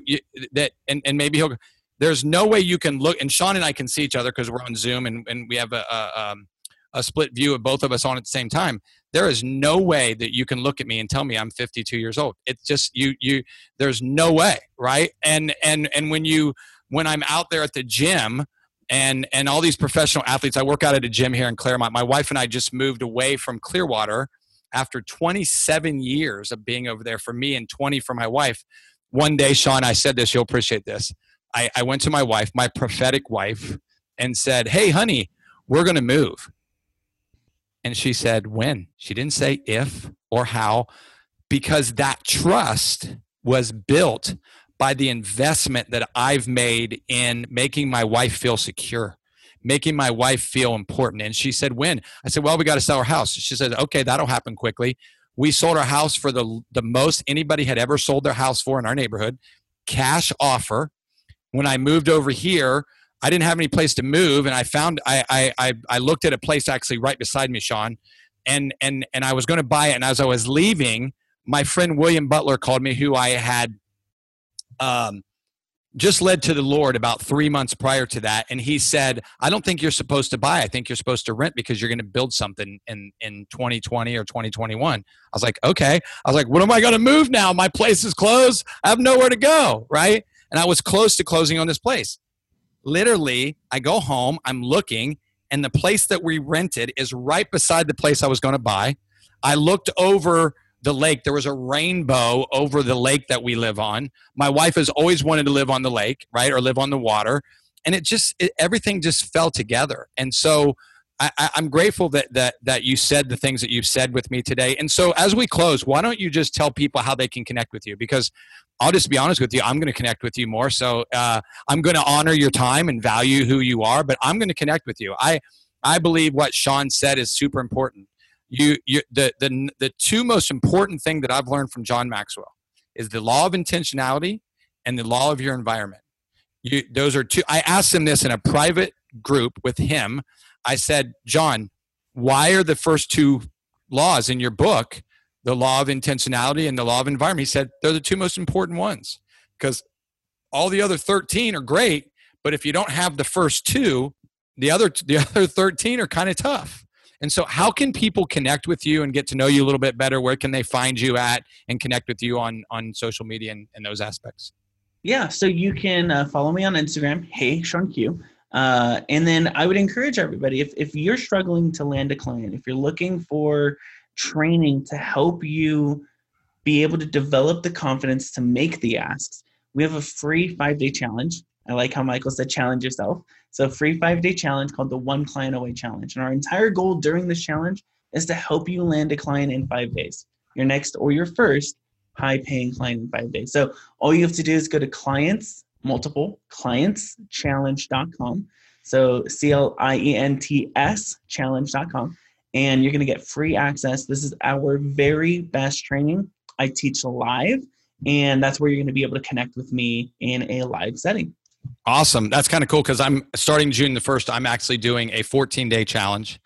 that and, and maybe he'll there's no way you can look and shawn and i can see each other because we're on zoom and, and we have a, a, um, a split view of both of us on at the same time there is no way that you can look at me and tell me i'm 52 years old it's just you you there's no way right and and and when you when i'm out there at the gym and and all these professional athletes. I work out at a gym here in Clermont. My wife and I just moved away from Clearwater after 27 years of being over there for me and 20 for my wife. One day, Shawn, I said this. You'll appreciate this. I, I went to my wife, my prophetic wife, and said, "Hey, honey, we're going to move." And she said, "When?" She didn't say if or how, because that trust was built by the investment that I've made in making my wife feel secure, making my wife feel important. And she said, When? I said, Well, we got to sell our house. She said, Okay, that'll happen quickly. We sold our house for the, the most anybody had ever sold their house for in our neighborhood, cash offer. When I moved over here, I didn't have any place to move, and I found I I I looked at a place actually right beside me, Shawn, and and and I was going to buy it. And as I was leaving, my friend William Butler called me, who I had um, just led to the Lord about three months prior to that. And he said, I don't think you're supposed to buy. I think you're supposed to rent because you're going to build something in, in 2020 or 2021. I was like, okay. I was like, what am I going to move now? My place is closed. I have nowhere to go. Right. And I was close to closing on this place. Literally, I go home, I'm looking, and the place that we rented is right beside the place I was going to buy. I looked over the lake. There was a rainbow over the lake that we live on. My wife has always wanted to live on the lake, right, or live on the water, and it just it, everything just fell together. And so I, am grateful that that that you said the things that you've said with me today. And so, as we close, why don't you just tell people how they can connect with you? Because I'll just be honest with you, I'm going to connect with you more. So uh, I'm going to honor your time and value who you are, but I'm going to connect with you. I I believe what Shawn said is super important. You, you the the the two most important thing that I've learned from John Maxwell is the law of intentionality and the law of your environment. You, those are two. I asked him this in a private group with him I said, John, why are the first two laws in your book, the law of intentionality and the law of environment? He said, they're the two most important ones because all the other 13 are great, but if you don't have the first two, the other (laughs) the other 13 are kind of tough. And so how can people connect with you and get to know you a little bit better? Where can they find you at and connect with you on on social media and, and those aspects?
Yeah, so you can uh, follow me on Instagram, hey Shawn Q. Uh, and then I would encourage everybody if, if you're struggling to land a client, if you're looking for training to help you be able to develop the confidence to make the asks, we have a free five day challenge. I like how Michael said challenge yourself. So, free five day challenge called the One Client Away Challenge. And our entire goal during this challenge is to help you land a client in five days, your next or your first high paying client in five days. So, all you have to do is go to clients multiple clients challenge.com. So C L I E N T S challenge.com. And you're going to get free access. This is our very best training. I teach live, and that's where you're going to be able to connect with me in a live setting.
Awesome. That's kind of cool because I'm starting June the 1st. I'm actually doing a 14 day challenge,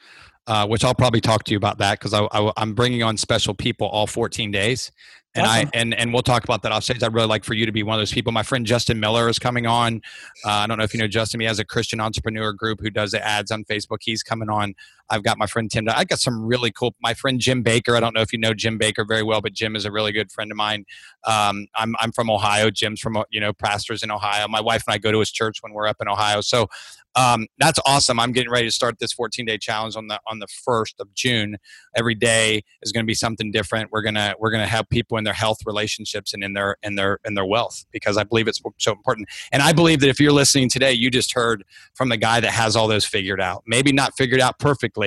uh, which I'll probably talk to you about that because I, I, I'm bringing on special people all 14 days and awesome. I and and we'll talk about that off stage. I'd really like for you to be one of those people. My friend Justin Miller is coming on. Uh, I don't know if you know Justin. He has a Christian entrepreneur group who does the ads on Facebook. He's coming on. I've got my friend Tim. I got some really cool. My friend Jim Baker. I don't know if you know Jim Baker very well, but Jim is a really good friend of mine. Um, I'm I'm from Ohio. Jim's from you know pastors in Ohio. My wife and I go to his church when we're up in Ohio. So um, that's awesome. I'm getting ready to start this 14 day challenge on the on the first of June. Every day is going to be something different. We're gonna we're gonna help people in their health, relationships, and in their in their in their wealth because I believe it's so important. And I believe that if you're listening today, you just heard from the guy that has all those figured out. Maybe not figured out perfectly,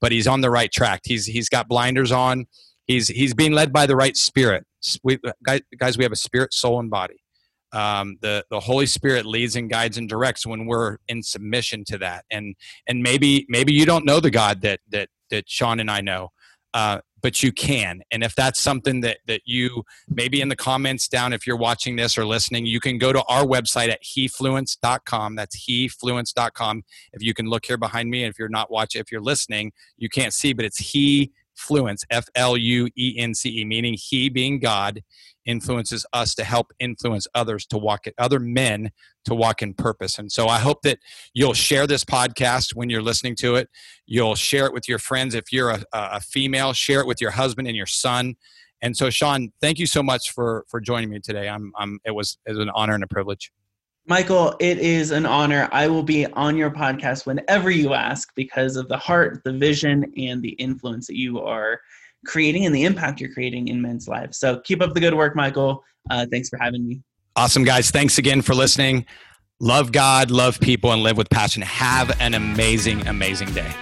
but he's on the right track. He's he's got blinders on. He's he's being led by the right spirit. We, guys, we have a spirit, soul, and body um, the the Holy Spirit leads and guides and directs when we're in submission to that. And and maybe maybe you don't know the God that that that Shawn and I know, uh, but you can. And if that's something that that you maybe in the comments down, if you're watching this or listening, you can go to our website at hefluence.com. That's hefluence.com. If you can look here behind me, and if you're not watching, if you're listening, you can't see, but it's he fluence, F L U E N C E, meaning He being God influences us to help influence others to walk it, other men to walk in purpose. And so I hope that you'll share this podcast when you're listening to it. You'll share it with your friends. If you're a, a female, share it with your husband and your son. And so, Shawn, thank you so much for for joining me today. I'm, I'm it was it was an honor and a privilege.
Michael, it is an honor. I will be on your podcast whenever you ask because of the heart, the vision, and the influence that you are creating and the impact you're creating in men's lives. So keep up the good work, Michael. Uh, thanks for having me.
Awesome, guys. Thanks again for listening. Love God, love people, and live with passion. Have an amazing, amazing day.